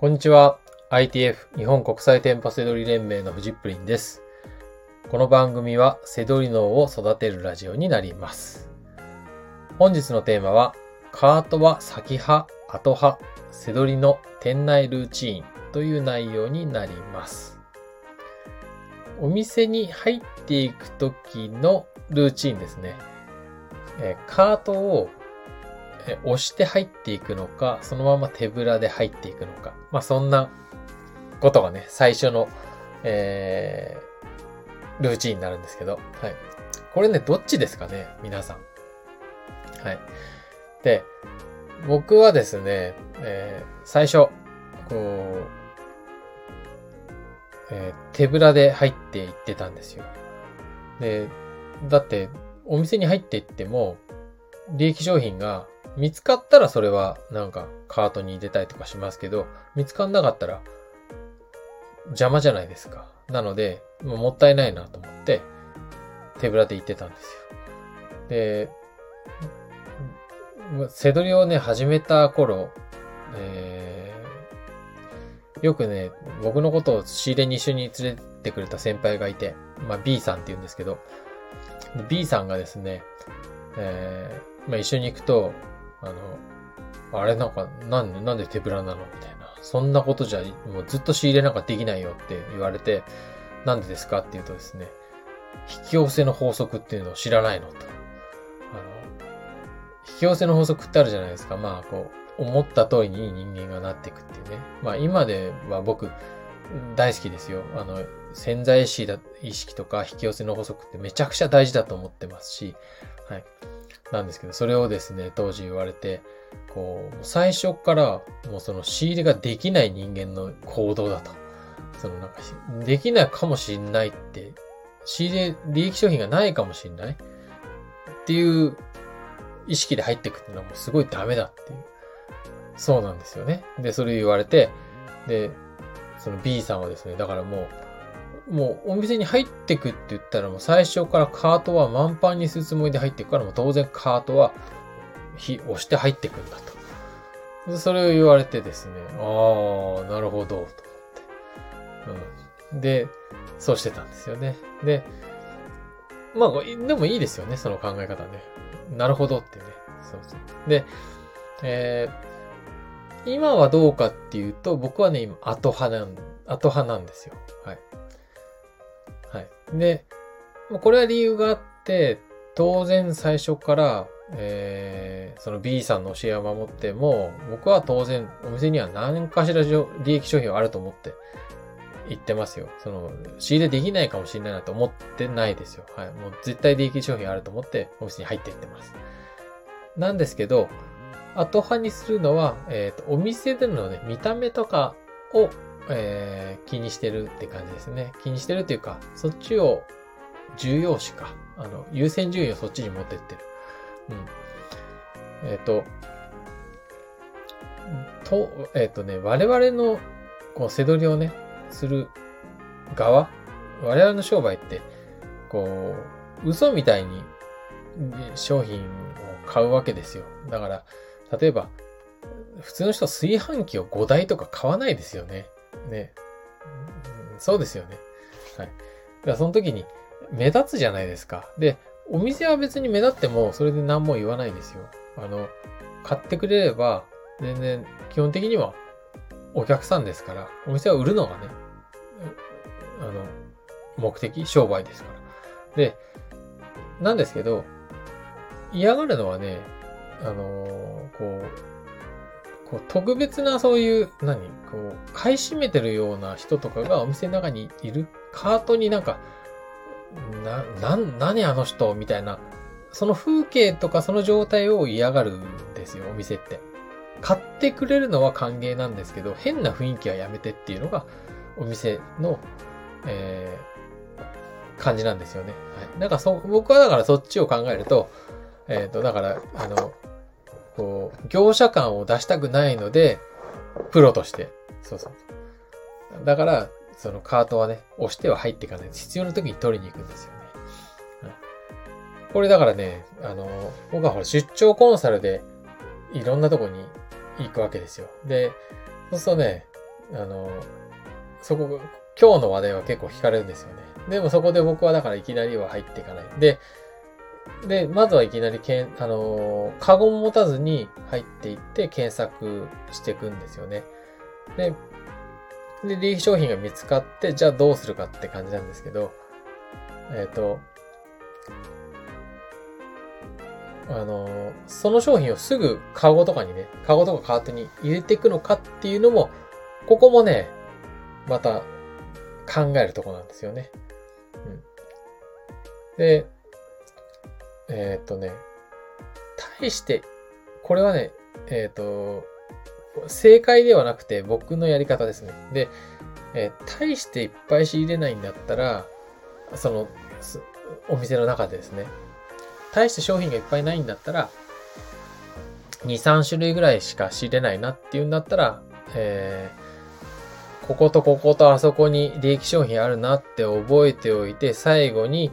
こんにちは。ITF 日本国際店舗セドリ連盟のフジップリンです。この番組はセドリ脳を育てるラジオになります。本日のテーマは、カートは先派、後派、セドリの店内ルーチーンという内容になります。お店に入っていくときのルーチンですね。カートを押して入っていくのか、そのまま手ぶらで入っていくのか。まあそんなことがね、最初の、えー、ルーチンになるんですけど。はい。これね、どっちですかね皆さん。はい。で、僕はですね、えー、最初、こう、えー、手ぶらで入っていってたんですよ。で、だって、お店に入っていっても、利益商品が見つかったらそれはなんかカートに入れたりとかしますけど、見つかんなかったら邪魔じゃないですか。なので、もったいないなと思って手ぶらで行ってたんですよ。で、背取りをね、始めた頃、えー、よくね、僕のことを仕入れに一緒に連れてくれた先輩がいて、まあ B さんって言うんですけど、B さんがですね、えー、まあ一緒に行くと、あの、あれなんか、なんで、なんで手ぶらなのみたいな。そんなことじゃ、もうずっと仕入れなんかできないよって言われて、なんでですかって言うとですね、引き寄せの法則っていうのを知らないのと。あの、引き寄せの法則ってあるじゃないですか。まあ、こう、思った通りにいい人間がなっていくっていうね。まあ、今では僕、大好きですよ。あの、潜在意識だ意識とか引き寄せの法則ってめちゃくちゃ大事だと思ってますし、はい。なんですけど、それをですね、当時言われて、こう、最初からもうその仕入れができない人間の行動だと。そのなんか、できないかもしんないって、仕入れ、利益商品がないかもしんないっていう意識で入ってくっていうのはもうすごいダメだっていう。そうなんですよね。で、それ言われて、で、その B さんはですね、だからもう、もうお店に入ってくって言ったらもう最初からカートは満帆にするつもりで入ってくからもう当然カートは火押して入ってくんだと。それを言われてですね、ああ、なるほど、と思って。うん。で、そうしてたんですよね。で、まあ、でもいいですよね、その考え方ね。なるほどってね。そうそう。で、えー、今はどうかっていうと、僕はね、今、後派なん、後派なんですよ。はい。で、これは理由があって、当然最初から、えー、その B さんの教えを守っても、僕は当然お店には何かしら利益商品はあると思って言ってますよ。その、仕入れできないかもしれないなと思ってないですよ。はい。もう絶対利益商品あると思ってお店に入っていってます。なんですけど、後派にするのは、えっ、ー、と、お店でのね、見た目とかを、えー、気にしてるって感じですね。気にしてるっていうか、そっちを重要視か。あの、優先順位をそっちに持ってってる。うん。えっ、ー、と、と、えっ、ー、とね、我々の、こう、背取りをね、する側我々の商売って、こう、嘘みたいに商品を買うわけですよ。だから、例えば、普通の人は炊飯器を5台とか買わないですよね。ね。そうですよね。はい。だからその時に目立つじゃないですか。で、お店は別に目立ってもそれで何も言わないですよ。あの、買ってくれれば全然基本的にはお客さんですから、お店は売るのがね、あの、目的、商売ですから。で、なんですけど、嫌がるのはね、あのー、こう、こう特別なそういう、何こう、買い占めてるような人とかがお店の中にいるカートになんか、な、な、何あの人みたいな、その風景とかその状態を嫌がるんですよ、お店って。買ってくれるのは歓迎なんですけど、変な雰囲気はやめてっていうのが、お店の、えー、感じなんですよね。はい。なんかそ、僕はだからそっちを考えると、えっ、ー、と、だから、あの、こう、業者感を出したくないので、プロとして。そうそう。だから、そのカートはね、押しては入っていかない。必要な時に取りに行くんですよね。これだからね、あの、僕はほら出張コンサルでいろんなとこに行くわけですよ。で、そうするとね、あの、そこ、今日の話題は結構惹かれるんですよね。でもそこで僕はだからいきなりは入っていかない。で、で、まずはいきなりけん、あのー、カゴも持たずに入っていって検索していくんですよね。で、で、利益商品が見つかって、じゃあどうするかって感じなんですけど、えっ、ー、と、あのー、その商品をすぐカゴとかにね、カゴとかカートに入れていくのかっていうのも、ここもね、また考えるとこなんですよね。うん。で、えっ、ー、とね、対して、これはね、えっ、ー、と、正解ではなくて僕のやり方ですね。で、えー、対していっぱい仕入れないんだったら、その、お店の中でですね、対して商品がいっぱいないんだったら、2、3種類ぐらいしか仕入れないなっていうんだったら、えー、こことこことあそこに利益商品あるなって覚えておいて、最後に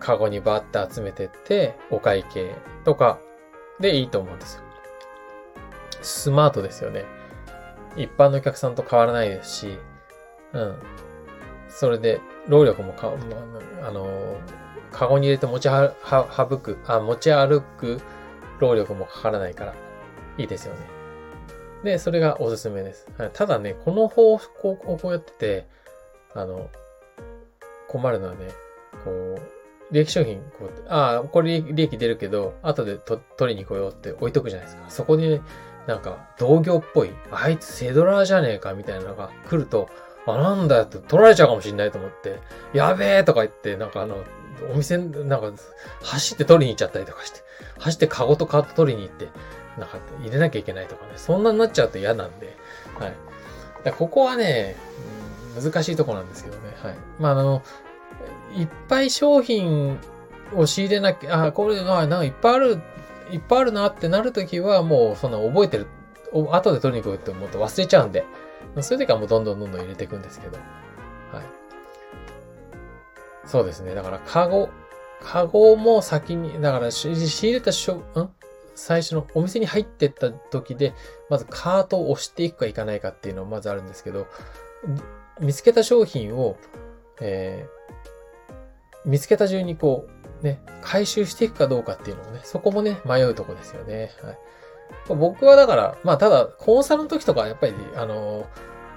カゴにバッて集めてって、お会計とかでいいと思うんですよ。スマートですよね。一般のお客さんと変わらないですし、うん。それで、労力もか、あの、カゴに入れて持ちは、は、省く、あ、持ち歩く労力もかからないから、いいですよね。で、それがおすすめです。はい、ただね、この方法をこうやってて、あの、困るのはね、こう、利益商品、こう、ああ、これ利益出るけど、後でと取りに来ようって置いとくじゃないですか。そこで、なんか、同業っぽい、あいつセドラーじゃねえかみたいなのが来ると、あ、なんだよって取られちゃうかもしんないと思って、やべえとか言って、なんかあの、お店、なんか、走って取りに行っちゃったりとかして、走ってカゴとカート取りに行って、なんか入れなきゃいけないとかね、そんなになっちゃうと嫌なんで、はい。だここはね、難しいとこなんですけどね、はい。まあ、あの、いっぱい商品を仕入れなきゃ、あ、これ、あ、なんかいっぱいある、いっぱいあるなってなるときは、もう、そんな覚えてる、後で取りに来るって思うと忘れちゃうんで、そういう時はもうどんどんどんどん入れていくんですけど、はい。そうですね。だから、カゴ、カゴも先に、だから仕入れたしょ、ん？最初のお店に入ってった時で、まずカートを押していくかいかないかっていうのはまずあるんですけど、見つけた商品を、え見つけた順にこう、ね、回収していくかどうかっていうのもね、そこもね、迷うとこですよね。はい。僕はだから、まあただ、コンサルの時とかやっぱり、あのー、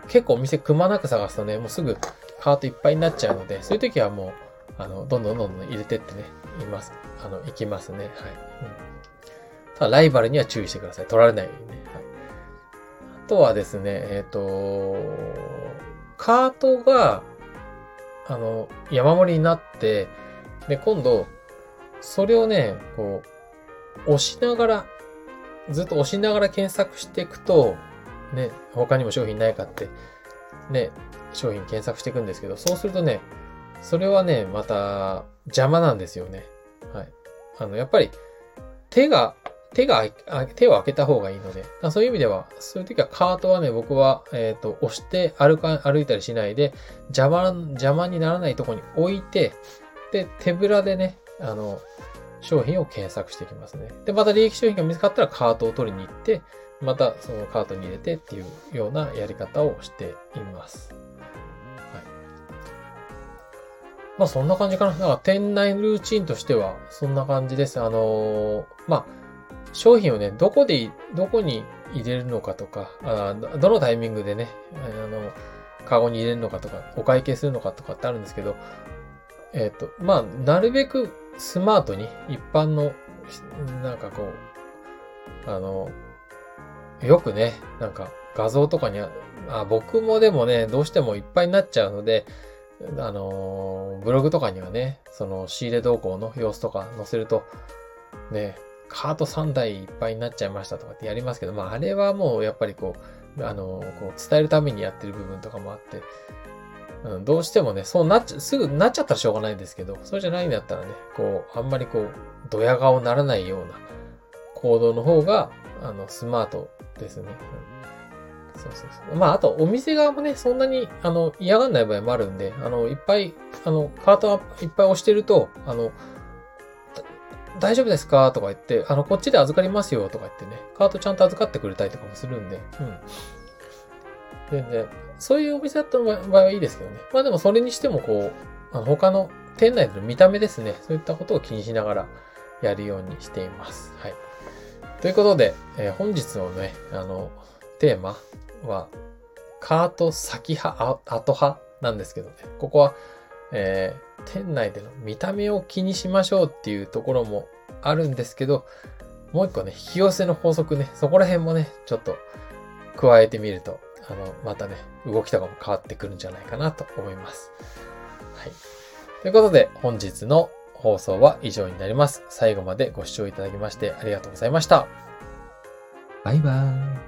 結構お店くまなく探すとね、もうすぐカートいっぱいになっちゃうので、そういう時はもう、あの、どんどんどんどん入れてってね、います。あの、行きますね。はい。うん、ただ、ライバルには注意してください。取られないようにね。はい。あとはですね、えっ、ー、と、カートが、あの、山盛りになって、で、今度、それをね、こう、押しながら、ずっと押しながら検索していくと、ね、他にも商品ないかって、ね、商品検索していくんですけど、そうするとね、それはね、また邪魔なんですよね。はい。あの、やっぱり手が手が、手を開けた方がいいので、そういう意味では、そういう時はカートはね、僕は、えっ、ー、と、押して歩か、歩いたりしないで、邪魔、邪魔にならないとこに置いて、で、手ぶらでね、あの、商品を検索していきますね。で、また利益商品が見つかったらカートを取りに行って、またそのカートに入れてっていうようなやり方をしています。はい。まあそんな感じかな。だから店内ルーチンとしてはそんな感じです。あのー、まあ、商品をね、どこで、どこに入れるのかとか、あどのタイミングでね、あの、カゴに入れるのかとか、お会計するのかとかってあるんですけど、えっ、ー、と、まあ、なるべくスマートに一般の、なんかこう、あの、よくね、なんか画像とかにあ、あ僕もでもね、どうしてもいっぱいになっちゃうので、あのブログとかにはね、その仕入れ動向の様子とか載せると、ね、カート3台いっぱいになっちゃいましたとかってやりますけど、まあ、あれはもうやっぱりこう、あの、こう伝えるためにやってる部分とかもあって、うん、どうしてもね、そうなっちゃ、すぐなっちゃったらしょうがないんですけど、そうじゃないんだったらね、こう、あんまりこう、ドヤ顔ならないような行動の方が、あの、スマートですね。うん、そうそうそう。まあ、あと、お店側もね、そんなに、あの、嫌がんない場合もあるんで、あの、いっぱい、あの、カートいっぱい押してると、あの、大丈夫ですか？とか言って、あの、こっちで預かりますよとか言ってね、カートちゃんと預かってくれたりとかもするんで、うん。全然。そういうお店だった場合はいいですけどね。まあでもそれにしてもこう、あの他の店内の見た目ですね。そういったことを気にしながらやるようにしています。はい。ということで、えー、本日のね、あの、テーマは、カート先派、後派なんですけどね。ここは、えー、店内での見た目を気にしましょうっていうところもあるんですけど、もう一個ね、引き寄せの法則ね、そこら辺もね、ちょっと加えてみると、あの、またね、動きとかも変わってくるんじゃないかなと思います。はい。ということで、本日の放送は以上になります。最後までご視聴いただきましてありがとうございました。バイバーイ。